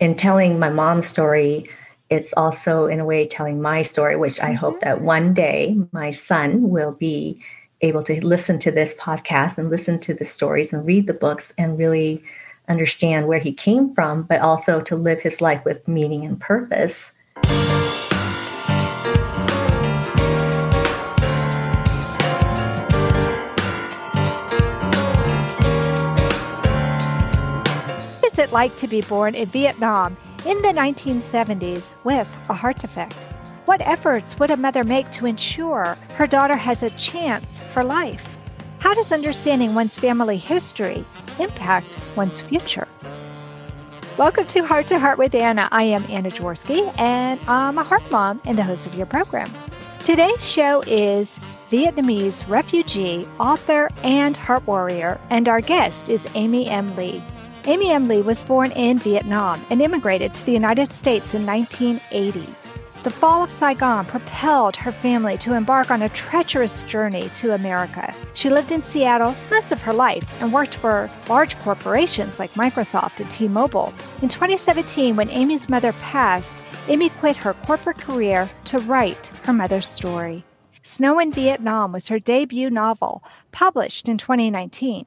in telling my mom's story, it's also in a way telling my story, which I mm-hmm. hope that one day my son will be able to listen to this podcast and listen to the stories and read the books and really understand where he came from, but also to live his life with meaning and purpose. It like to be born in Vietnam in the 1970s with a heart defect? What efforts would a mother make to ensure her daughter has a chance for life? How does understanding one's family history impact one's future? Welcome to Heart to Heart with Anna. I am Anna Jaworski, and I'm a heart mom and the host of your program. Today's show is Vietnamese refugee, author, and heart warrior, and our guest is Amy M. Le. Amy M. Le was born in Vietnam and immigrated to the United States in 1980. The fall of Saigon propelled her family to embark on a treacherous journey to America. She lived in Seattle most of her life and worked for large corporations like Microsoft and T Mobile. In 2017, when Amy's mother passed, Amy quit her corporate career to write her mother's story. Snow in Vietnam was her debut novel, published in 2019.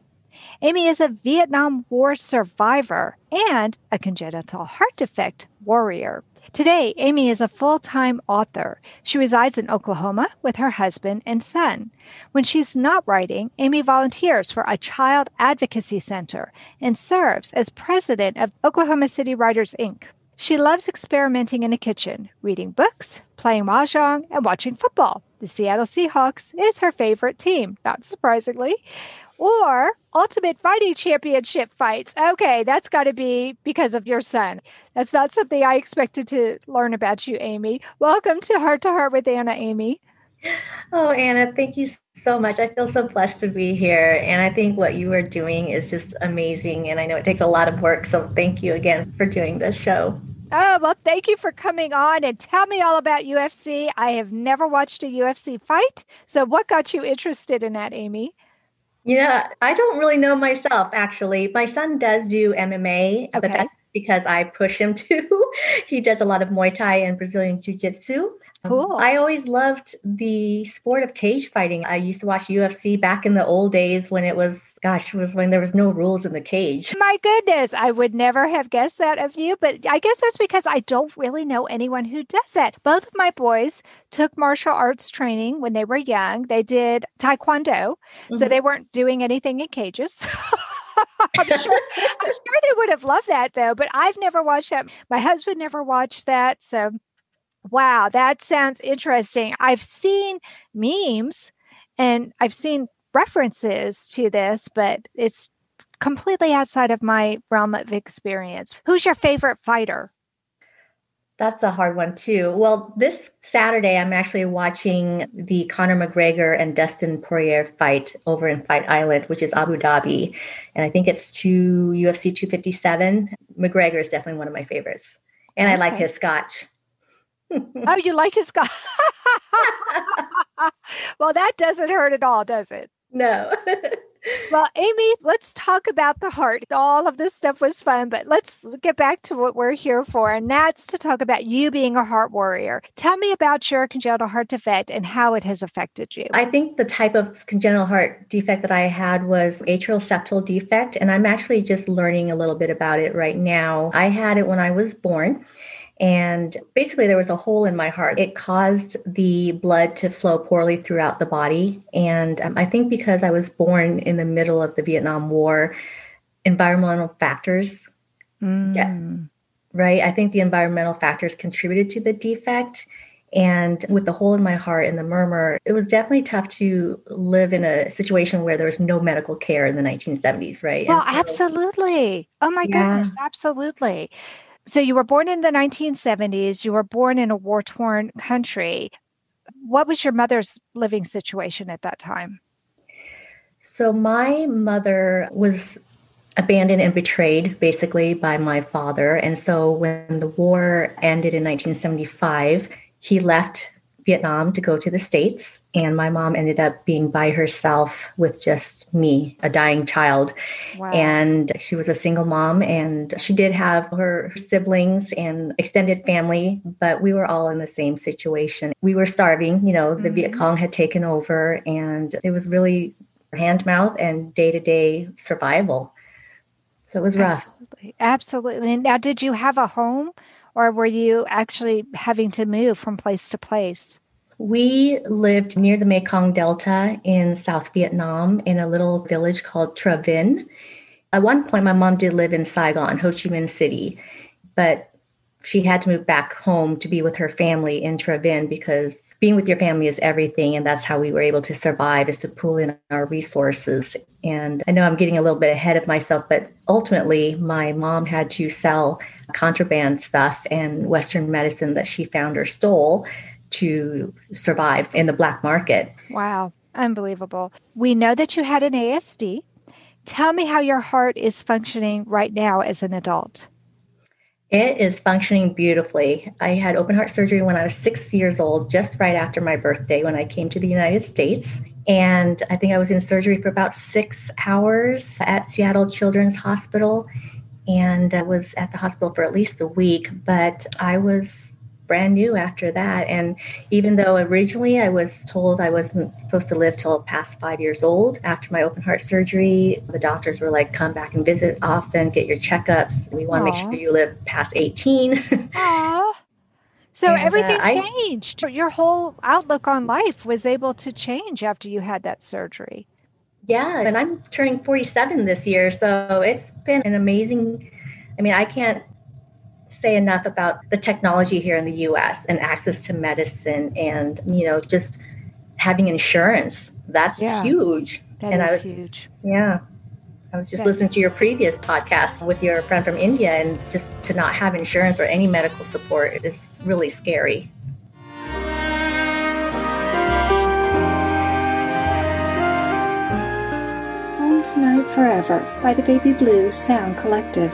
Amy is a Vietnam War survivor and a congenital heart defect warrior. Today, Amy is a full time author. She resides in Oklahoma with her husband and son. When she's not writing, Amy volunteers for a child advocacy center and serves as president of Oklahoma City Writers, Inc. She loves experimenting in the kitchen, reading books, playing mahjong, and watching football. The Seattle Seahawks is her favorite team, not surprisingly or Ultimate Fighting Championship fights. Okay, that's got to be because of your son. That's not something I expected to learn about you, Amy. Welcome to Heart to Heart with Anna, Amy. Oh, Anna, thank you so much. I feel so blessed to be here. And I think what you are doing is just amazing. And I know it takes a lot of work. So thank you again for doing this show. Oh, well, thank you for coming on and tell me all about UFC. I have never watched a UFC fight. So, what got you interested in that, Amy? Yeah, I don't really know myself actually. My son does do MMA, okay. but that's because I push him to. he does a lot of Muay Thai and Brazilian Jiu Jitsu. Cool. I always loved the sport of cage fighting. I used to watch UFC back in the old days when it was, gosh, it was when there was no rules in the cage. My goodness, I would never have guessed that of you, but I guess that's because I don't really know anyone who does that. Both of my boys took martial arts training when they were young. They did taekwondo, mm-hmm. so they weren't doing anything in cages. I'm sure I'm sure they would have loved that though, but I've never watched that. My husband never watched that, so Wow, that sounds interesting. I've seen memes and I've seen references to this, but it's completely outside of my realm of experience. Who's your favorite fighter? That's a hard one too. Well, this Saturday I'm actually watching the Conor McGregor and Dustin Poirier fight over in Fight Island, which is Abu Dhabi, and I think it's to UFC 257. McGregor is definitely one of my favorites, and okay. I like his scotch oh, you like his guy? well, that doesn't hurt at all, does it? No. well, Amy, let's talk about the heart. All of this stuff was fun, but let's get back to what we're here for, and that's to talk about you being a heart warrior. Tell me about your congenital heart defect and how it has affected you. I think the type of congenital heart defect that I had was atrial septal defect, and I'm actually just learning a little bit about it right now. I had it when I was born. And basically, there was a hole in my heart. It caused the blood to flow poorly throughout the body. And um, I think because I was born in the middle of the Vietnam War, environmental factors, mm. yeah, right? I think the environmental factors contributed to the defect. And with the hole in my heart and the murmur, it was definitely tough to live in a situation where there was no medical care in the 1970s, right? Well, so, absolutely. Oh my yeah. goodness, absolutely. So you were born in the 1970s, you were born in a war torn country. What was your mother's living situation at that time? So my mother was abandoned and betrayed basically by my father. And so when the war ended in 1975, he left Vietnam to go to the States. And my mom ended up being by herself with just me, a dying child. Wow. And she was a single mom and she did have her siblings and extended family, but we were all in the same situation. We were starving, you know, the mm-hmm. Viet Cong had taken over and it was really hand mouth and day to day survival. So it was rough. Absolutely. Absolutely. Now, did you have a home or were you actually having to move from place to place? We lived near the Mekong Delta in South Vietnam in a little village called Tra Vinh. At one point, my mom did live in Saigon, Ho Chi Minh City, but she had to move back home to be with her family in Tra Vinh because being with your family is everything. And that's how we were able to survive is to pool in our resources. And I know I'm getting a little bit ahead of myself, but ultimately, my mom had to sell contraband stuff and Western medicine that she found or stole to survive in the black market. Wow, unbelievable. We know that you had an ASD. Tell me how your heart is functioning right now as an adult. It is functioning beautifully. I had open heart surgery when I was six years old, just right after my birthday when I came to the United States. And I think I was in surgery for about six hours at Seattle Children's Hospital and I was at the hospital for at least a week, but I was brand new after that. And even though originally I was told I wasn't supposed to live till past five years old after my open heart surgery, the doctors were like, come back and visit often, get your checkups. We want to make sure you live past 18. Aww. So and, uh, everything uh, changed. I, your whole outlook on life was able to change after you had that surgery. Yeah, and I'm turning 47 this year. So it's been an amazing, I mean, I can't say enough about the technology here in the US and access to medicine and, you know, just having insurance. That's yeah, huge. That and is I was, huge. Yeah. I was just listening to your previous podcast with your friend from India, and just to not have insurance or any medical support is really scary. Home Tonight Forever by the Baby Blue Sound Collective.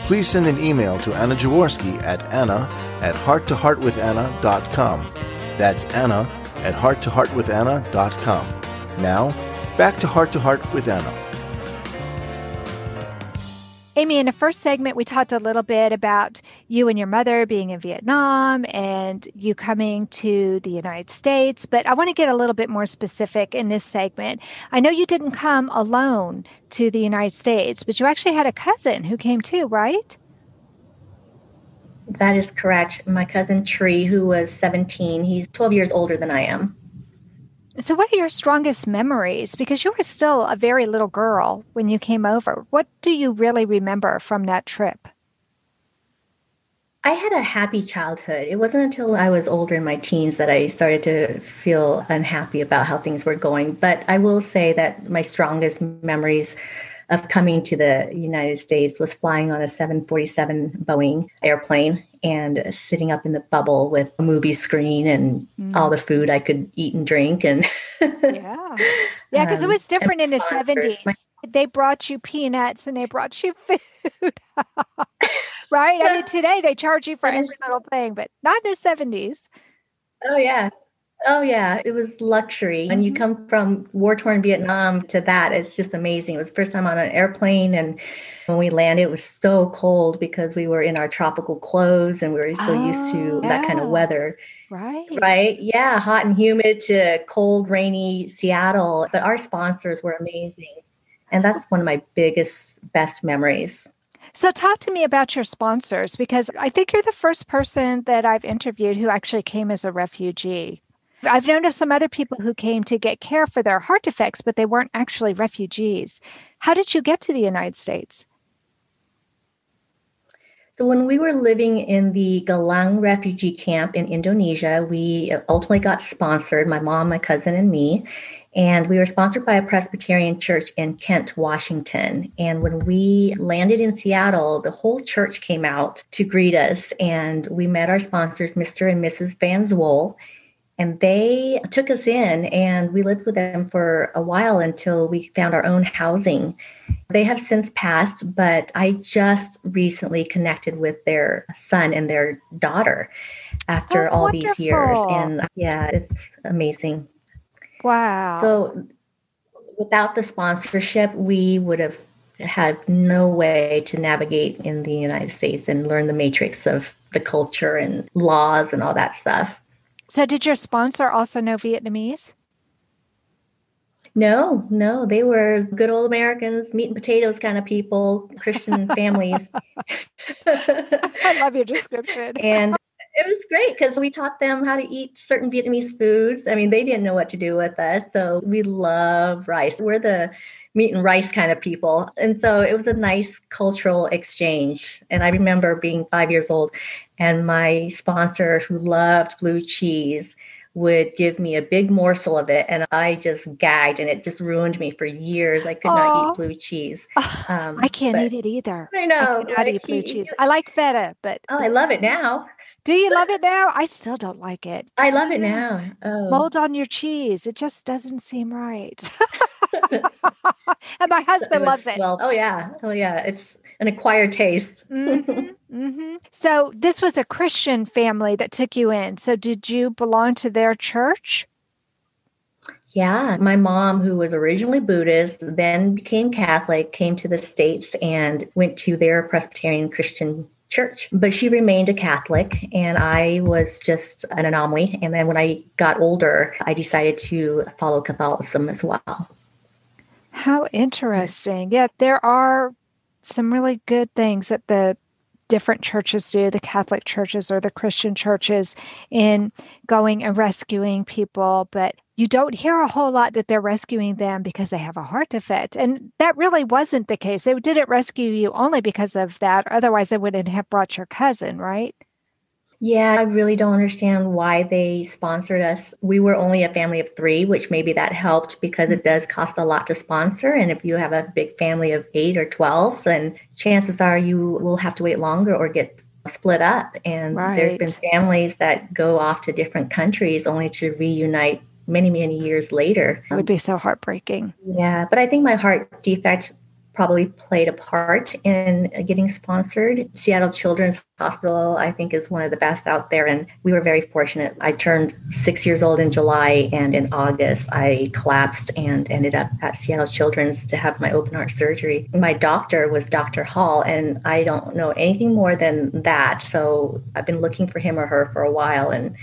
please send an email to Anna Jaworski at anna at hearttoheartwithanna.com. That's Anna at hearttoheartwithanna.com. Now, back to Heart to Heart with Anna. Amy, in the first segment, we talked a little bit about you and your mother being in Vietnam and you coming to the United States, but I want to get a little bit more specific in this segment. I know you didn't come alone to the United States, but you actually had a cousin who came too, right? That is correct. My cousin Tree, who was 17, he's 12 years older than I am. So, what are your strongest memories? Because you were still a very little girl when you came over. What do you really remember from that trip? I had a happy childhood. It wasn't until I was older in my teens that I started to feel unhappy about how things were going. But I will say that my strongest memories of coming to the United States was flying on a 747 Boeing airplane and sitting up in the bubble with a movie screen and mm. all the food I could eat and drink and yeah. Yeah because um, it was different in the 70s my- they brought you peanuts and they brought you food. Right? I mean today they charge you for every little thing but not in the 70s oh yeah Oh, yeah. It was luxury. When you mm-hmm. come from war torn Vietnam to that, it's just amazing. It was the first time on an airplane. And when we landed, it was so cold because we were in our tropical clothes and we were so oh, used to oh, that kind of weather. Right. Right. Yeah. Hot and humid to cold, rainy Seattle. But our sponsors were amazing. And that's one of my biggest, best memories. So, talk to me about your sponsors because I think you're the first person that I've interviewed who actually came as a refugee. I've known of some other people who came to get care for their heart defects, but they weren't actually refugees. How did you get to the United States? So, when we were living in the Galang refugee camp in Indonesia, we ultimately got sponsored, my mom, my cousin, and me. And we were sponsored by a Presbyterian church in Kent, Washington. And when we landed in Seattle, the whole church came out to greet us. And we met our sponsors, Mr. and Mrs. Van Zwol and they took us in and we lived with them for a while until we found our own housing. They have since passed, but I just recently connected with their son and their daughter after oh, all wonderful. these years. And yeah, it's amazing. Wow. So without the sponsorship, we would have had no way to navigate in the United States and learn the matrix of the culture and laws and all that stuff. So, did your sponsor also know Vietnamese? No, no, they were good old Americans, meat and potatoes kind of people, Christian families. I love your description. and it was great because we taught them how to eat certain Vietnamese foods. I mean, they didn't know what to do with us. So we love rice. We're the meat and rice kind of people. And so it was a nice cultural exchange. And I remember being five years old and my sponsor, who loved blue cheese, would give me a big morsel of it and I just gagged and it just ruined me for years. I could Aww. not eat blue cheese. Um, I can't eat it either. I know. I cannot eat blue cheese. I like feta, but oh, I love it now. Do you love it now? I still don't like it. I love it now. Oh. Mold on your cheese. It just doesn't seem right. and my husband loves it. Well, oh yeah. Oh yeah. It's an acquired taste. mm-hmm. Mm-hmm. So this was a Christian family that took you in. So did you belong to their church? Yeah, my mom, who was originally Buddhist, then became Catholic, came to the States and went to their Presbyterian Christian church. But she remained a Catholic, and I was just an anomaly. And then when I got older, I decided to follow Catholicism as well. How interesting. Yeah, there are some really good things that the different churches do, the Catholic churches or the Christian churches, in going and rescuing people. But you don't hear a whole lot that they're rescuing them because they have a heart defect. And that really wasn't the case. They didn't rescue you only because of that. Otherwise, they wouldn't have brought your cousin, right? Yeah, I really don't understand why they sponsored us. We were only a family of three, which maybe that helped because it does cost a lot to sponsor. And if you have a big family of eight or 12, then chances are you will have to wait longer or get split up. And right. there's been families that go off to different countries only to reunite many, many years later. It would be so heartbreaking. Yeah, but I think my heart defect probably played a part in getting sponsored. Seattle Children's Hospital, I think, is one of the best out there. And we were very fortunate. I turned six years old in July, and in August, I collapsed and ended up at Seattle Children's to have my open heart surgery. My doctor was Dr. Hall, and I don't know anything more than that. So I've been looking for him or her for a while. And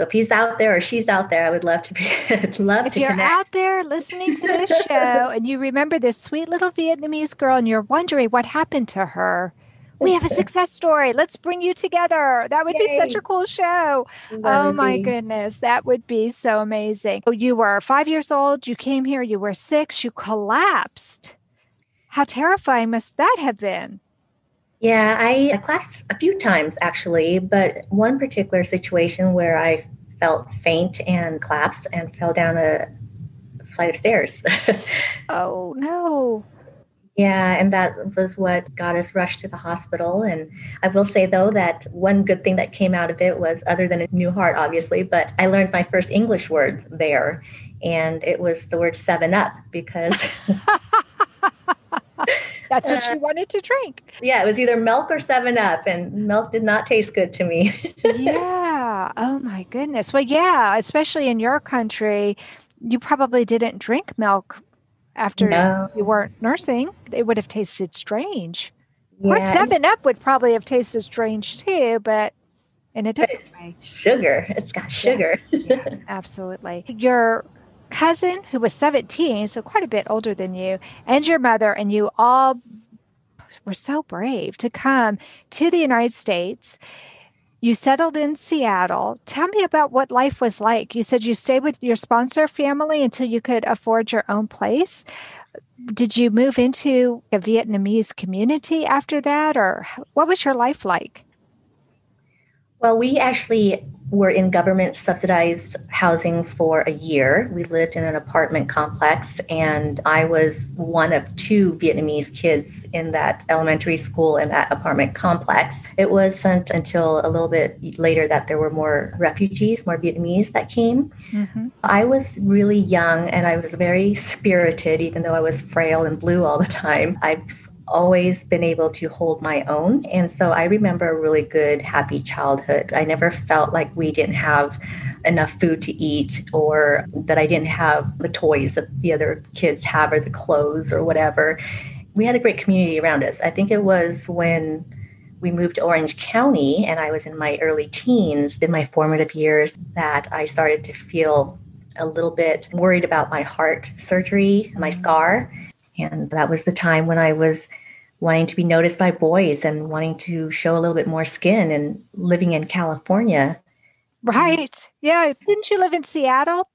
so if he's out there or she's out there, I would love to be love to connect. if to you're connect. out there listening to this show and you remember this sweet little Vietnamese girl and you're wondering what happened to her, we have a success story. Let's bring you together. That would Yay. be such a cool show. That oh my be. goodness. That would be so amazing. Oh, You were five years old. You came here. You were six. You collapsed. How terrifying must that have been? Yeah, I collapsed a few times actually, but one particular situation where I felt faint and collapsed and fell down a flight of stairs. oh, no. Yeah, and that was what got us rushed to the hospital. And I will say, though, that one good thing that came out of it was, other than a new heart, obviously, but I learned my first English word there. And it was the word seven up because That's what uh, you wanted to drink. Yeah, it was either milk or 7 Up, and milk did not taste good to me. yeah. Oh my goodness. Well, yeah, especially in your country, you probably didn't drink milk after no. you weren't nursing. It would have tasted strange. Yeah. Or Seven Up would probably have tasted strange too, but in a different but way. Sugar. It's got sugar. Yeah, yeah, absolutely. Your cousin, who was 17, so quite a bit older than you, and your mother, and you all were so brave to come to the United States. You settled in Seattle. Tell me about what life was like. You said you stayed with your sponsor family until you could afford your own place. Did you move into a Vietnamese community after that, or what was your life like? Well, we actually were in government subsidized housing for a year. We lived in an apartment complex, and I was one of two Vietnamese kids in that elementary school in that apartment complex. It wasn't until a little bit later that there were more refugees, more Vietnamese that came. Mm-hmm. I was really young and I was very spirited, even though I was frail and blue all the time. I always been able to hold my own. And so I remember a really good, happy childhood. I never felt like we didn't have enough food to eat or that I didn't have the toys that the other kids have or the clothes or whatever. We had a great community around us. I think it was when we moved to Orange County and I was in my early teens, in my formative years, that I started to feel a little bit worried about my heart surgery, my scar. And that was the time when I was wanting to be noticed by boys and wanting to show a little bit more skin and living in California. Right. Yeah. Didn't you live in Seattle?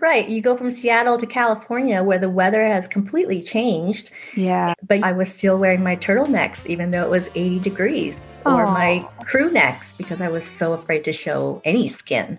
Right. You go from Seattle to California where the weather has completely changed. Yeah. But I was still wearing my turtlenecks even though it was 80 degrees or Aww. my crew necks because I was so afraid to show any skin.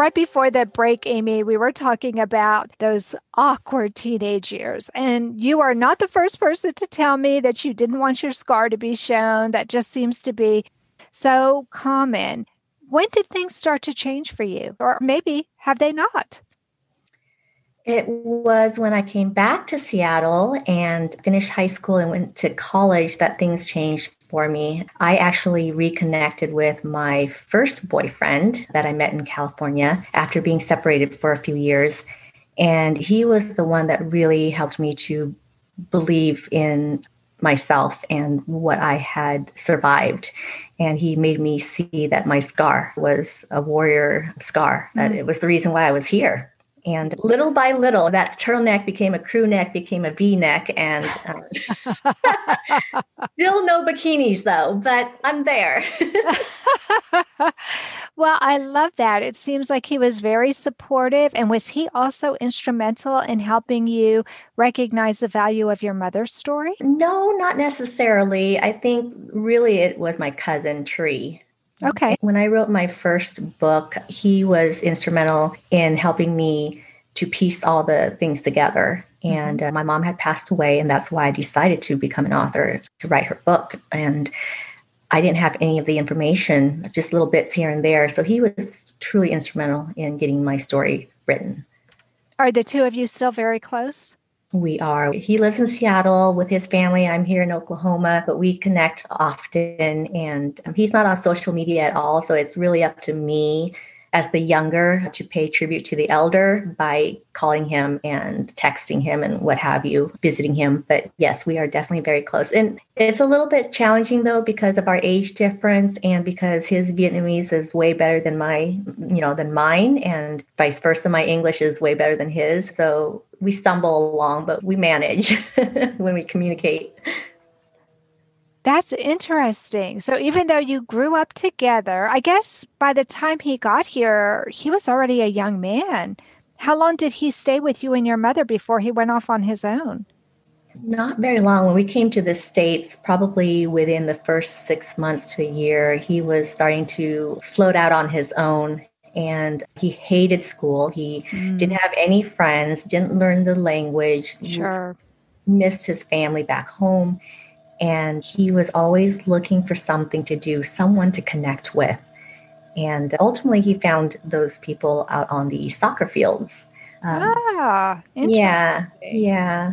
right before the break, Amy, we were talking about those awkward teenage years. And you are not the first person to tell me that you didn't want your scar to be shown. That just seems to be so common. When did things start to change for you? Or maybe have they not? It was when I came back to Seattle and finished high school and went to college that things changed for me. I actually reconnected with my first boyfriend that I met in California after being separated for a few years. And he was the one that really helped me to believe in myself and what I had survived. And he made me see that my scar was a warrior scar, that mm. it was the reason why I was here. And little by little, that turtleneck became a crew neck, became a V neck, and um, still no bikinis though, but I'm there. well, I love that. It seems like he was very supportive. And was he also instrumental in helping you recognize the value of your mother's story? No, not necessarily. I think really it was my cousin Tree Okay. When I wrote my first book, he was instrumental in helping me to piece all the things together. Mm-hmm. And uh, my mom had passed away, and that's why I decided to become an author to write her book. And I didn't have any of the information, just little bits here and there. So he was truly instrumental in getting my story written. Are the two of you still very close? We are. He lives in Seattle with his family. I'm here in Oklahoma, but we connect often. And um, he's not on social media at all. So it's really up to me as the younger to pay tribute to the elder by calling him and texting him and what have you, visiting him. But yes, we are definitely very close. And it's a little bit challenging though because of our age difference and because his Vietnamese is way better than my, you know, than mine and vice versa. My English is way better than his. So we stumble along, but we manage when we communicate. That's interesting. So even though you grew up together, I guess by the time he got here, he was already a young man. How long did he stay with you and your mother before he went off on his own? Not very long. When we came to the States, probably within the first six months to a year, he was starting to float out on his own. And he hated school. He mm. didn't have any friends, didn't learn the language, sure. missed his family back home and he was always looking for something to do, someone to connect with. And ultimately, he found those people out on the soccer fields. Um, ah, yeah, yeah.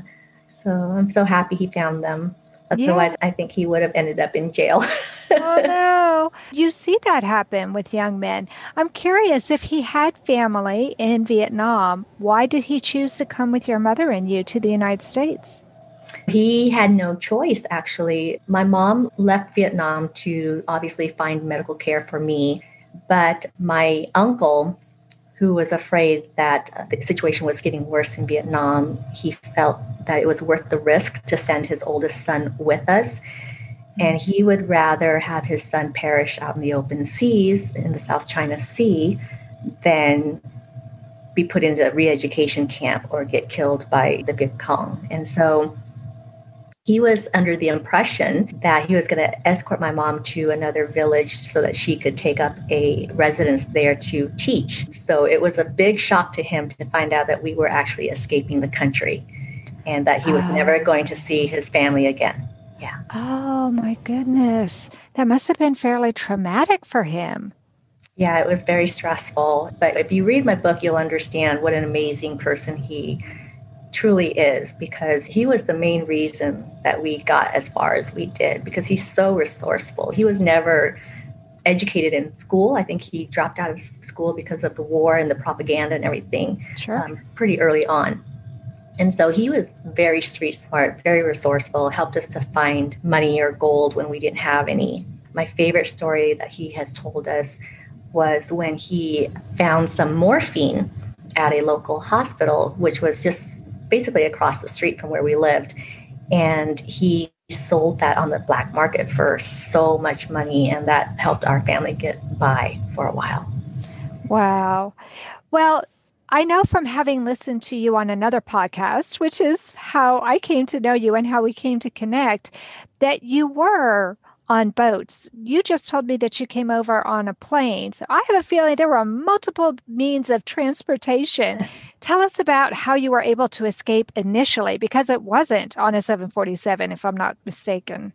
So I'm so happy he found them. Otherwise, yeah. I think he would have ended up in jail. oh, no. You see that happen with young men. I'm curious if he had family in Vietnam, why did he choose to come with your mother and you to the United States? He had no choice, actually. My mom left Vietnam to obviously find medical care for me, but my uncle, who was afraid that uh, the situation was getting worse in Vietnam, he felt that it was worth the risk to send his oldest son with us. And he would rather have his son perish out in the open seas in the South China Sea than be put into a re education camp or get killed by the Viet Cong. And so he was under the impression that he was going to escort my mom to another village so that she could take up a residence there to teach. So it was a big shock to him to find out that we were actually escaping the country and that he was oh. never going to see his family again. Yeah. Oh my goodness. That must have been fairly traumatic for him. Yeah, it was very stressful. But if you read my book, you'll understand what an amazing person he truly is because he was the main reason that we got as far as we did because he's so resourceful. He was never educated in school. I think he dropped out of school because of the war and the propaganda and everything sure. um, pretty early on. And so he was very street smart, very resourceful, helped us to find money or gold when we didn't have any. My favorite story that he has told us was when he found some morphine at a local hospital, which was just basically across the street from where we lived. And he sold that on the black market for so much money, and that helped our family get by for a while. Wow. Well, I know from having listened to you on another podcast, which is how I came to know you and how we came to connect, that you were on boats. You just told me that you came over on a plane. So I have a feeling there were multiple means of transportation. Tell us about how you were able to escape initially, because it wasn't on a 747, if I'm not mistaken.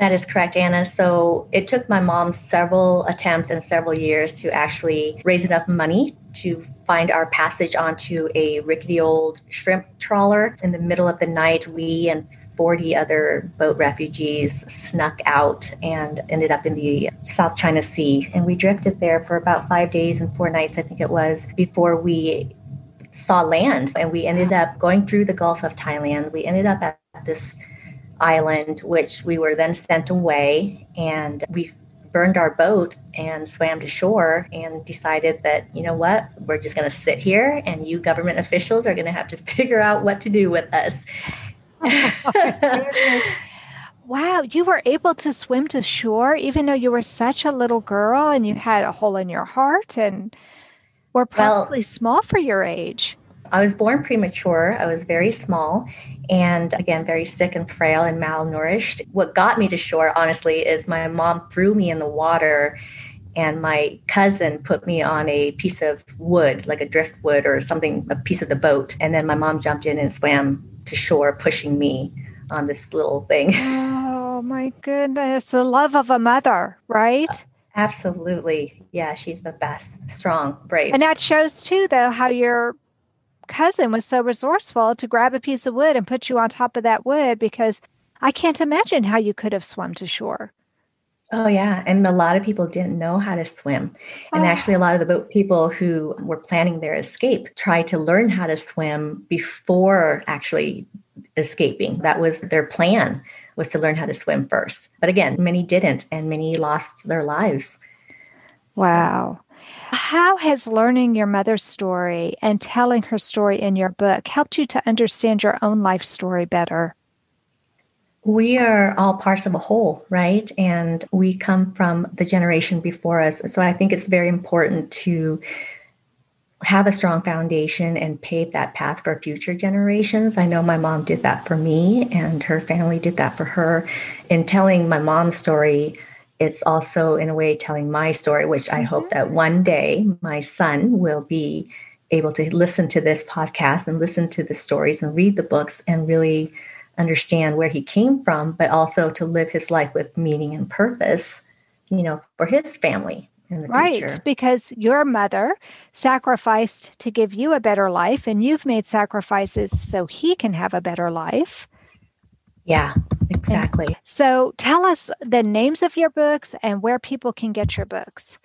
That is correct, Anna. So it took my mom several attempts and several years to actually raise enough money to find our passage onto a rickety old shrimp trawler. In the middle of the night, we and 40 other boat refugees snuck out and ended up in the South China Sea. And we drifted there for about five days and four nights, I think it was, before we saw land. And we ended up going through the Gulf of Thailand. We ended up at this island, which we were then sent away. And we burned our boat and swam to shore and decided that, you know what, we're just going to sit here and you government officials are going to have to figure out what to do with us. Wow, you were able to swim to shore even though you were such a little girl and you had a hole in your heart and were probably well, small for your age. I was born premature. I was very small and again, very sick and frail and malnourished. What got me to shore, honestly, is my mom threw me in the water and my cousin put me on a piece of wood, like a driftwood or something, a piece of the boat. And then my mom jumped in and swam to shore, pushing me on this little thing. Oh my goodness. The love of a mother, right? Absolutely. Yeah, she's the best. Strong, brave. And that shows too, though, how you're cousin was so resourceful to grab a piece of wood and put you on top of that wood because I can't imagine how you could have swum to shore. Oh, yeah. And a lot of people didn't know how to swim. And oh. actually, a lot of the boat people who were planning their escape tried to learn how to swim before actually escaping. That was their plan was to learn how to swim first. But again, many didn't and many lost their lives. Wow. How has learning your mother's story and telling her story in your book helped you to understand your own life story better? We are all parts of a whole, right? And we come from the generation before us. So I think it's very important to have a strong foundation and pave that path for future generations. I know my mom did that for me, and her family did that for her. In telling my mom's story, it's also, in a way, telling my story, which I hope that mm-hmm. one day my son will be able to listen to this podcast and listen to the stories and read the books and really understand where he came from, but also to live his life with meaning and purpose, you know, for his family. right, future. because your mother sacrificed to give you a better life, and you've made sacrifices so he can have a better life. Yeah, exactly. And so tell us the names of your books and where people can get your books.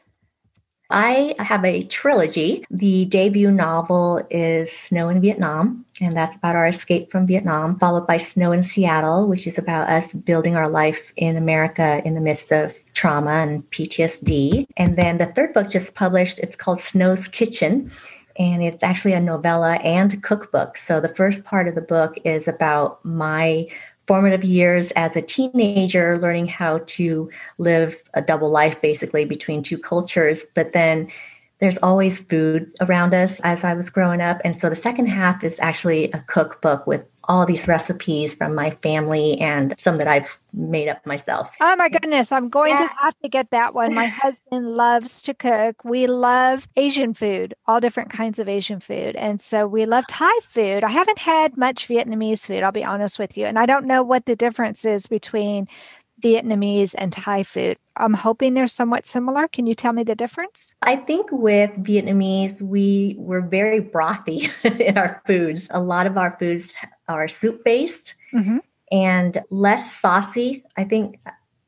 I have a trilogy. The debut novel is Snow in Vietnam, and that's about our escape from Vietnam, followed by Snow in Seattle, which is about us building our life in America in the midst of trauma and PTSD. And then the third book just published, it's called Snow's Kitchen. And it's actually a novella and cookbook. So the first part of the book is about my formative years as a teenager, learning how to live a double life basically between two cultures. But then there's always food around us as I was growing up. And so the second half is actually a cookbook with all these recipes from my family and some that I've made up myself. Oh my goodness, I'm going yeah. to have to get that one. My husband loves to cook. We love Asian food, all different kinds of Asian food. And so we love Thai food. I haven't had much Vietnamese food, I'll be honest with you. And I don't know what the difference is between Vietnamese and Thai food. I'm hoping they're somewhat similar. Can you tell me the difference? I think with Vietnamese, we were very brothy in our foods. A lot of our foods are soup based mm-hmm. and less saucy. I think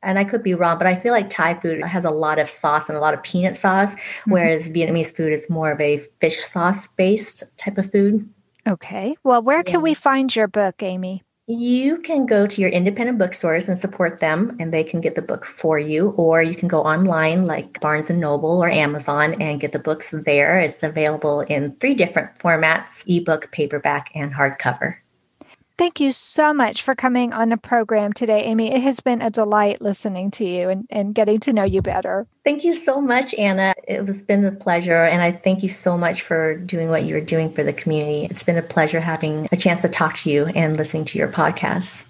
and I could be wrong, but I feel like Thai food has a lot of sauce and a lot of peanut sauce, mm-hmm. whereas Vietnamese food is more of a fish sauce based type of food. Okay. Well, where yeah. can we find your book, Amy? You can go to your independent bookstores and support them, and they can get the book for you. Or you can go online, like Barnes and Noble or Amazon, and get the books there. It's available in three different formats ebook, paperback, and hardcover. Thank you so much for coming on the program today, Amy. It has been a delight listening to you and, and getting to know you better. Thank you so much, Anna. It has been a pleasure. And I thank you so much for doing what you're doing for the community. It's been a pleasure having a chance to talk to you and listening to your podcast.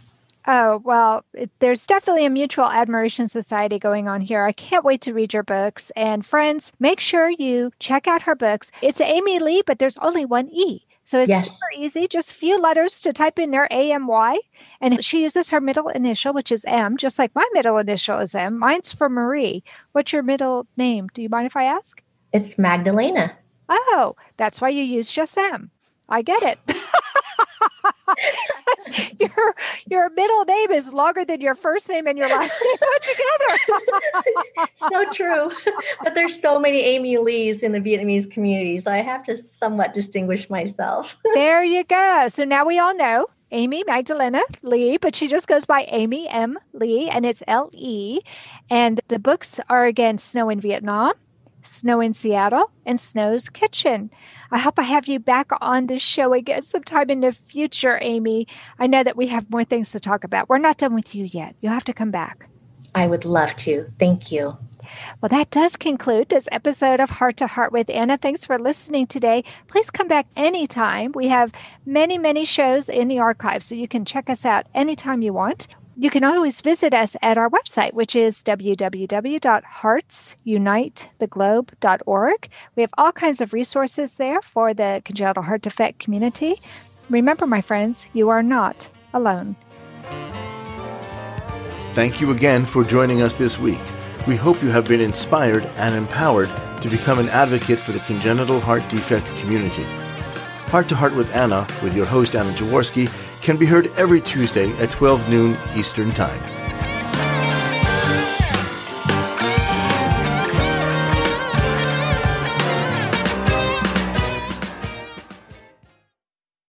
Oh, well, it, there's definitely a mutual admiration society going on here. I can't wait to read your books. And friends, make sure you check out her books. It's Amy Le, but there's only one E. So it's yes. super easy, just a few letters to type in there AMY. And she uses her middle initial, which is M, just like my middle initial is M. Mine's for Marie. What's your middle name? Do you mind if I ask? It's Magdalena. Oh, that's why you use just M. I get it. your your middle name is longer than your first name and your last name put together. so true. But there's so many Amy Lees in the Vietnamese community, so I have to somewhat distinguish myself. there you go. So now we all know Amy Magdalena Le, but she just goes by Amy M. Le, and it's L E. And the books are again Snow in Vietnam, Snow in Seattle, and Snow's Kitchen. I hope I have you back on the show again sometime in the future, Amy. I know that we have more things to talk about. We're not done with you yet. You'll have to come back. I would love to. Thank you. Well, that does conclude this episode of Heart to Heart with Anna. Thanks for listening today. Please come back anytime. We have many, many shows in the archive, so you can check us out anytime you want you can always visit us at our website, which is www.heartsunitetheglobe.org. We have all kinds of resources there for the congenital heart defect community. Remember, my friends, you are not alone. Thank you again for joining us this week. We hope you have been inspired and empowered to become an advocate for the congenital heart defect community. Heart to Heart with Anna, with your host Anna Jaworski, can be heard every Tuesday at 12 noon Eastern Time.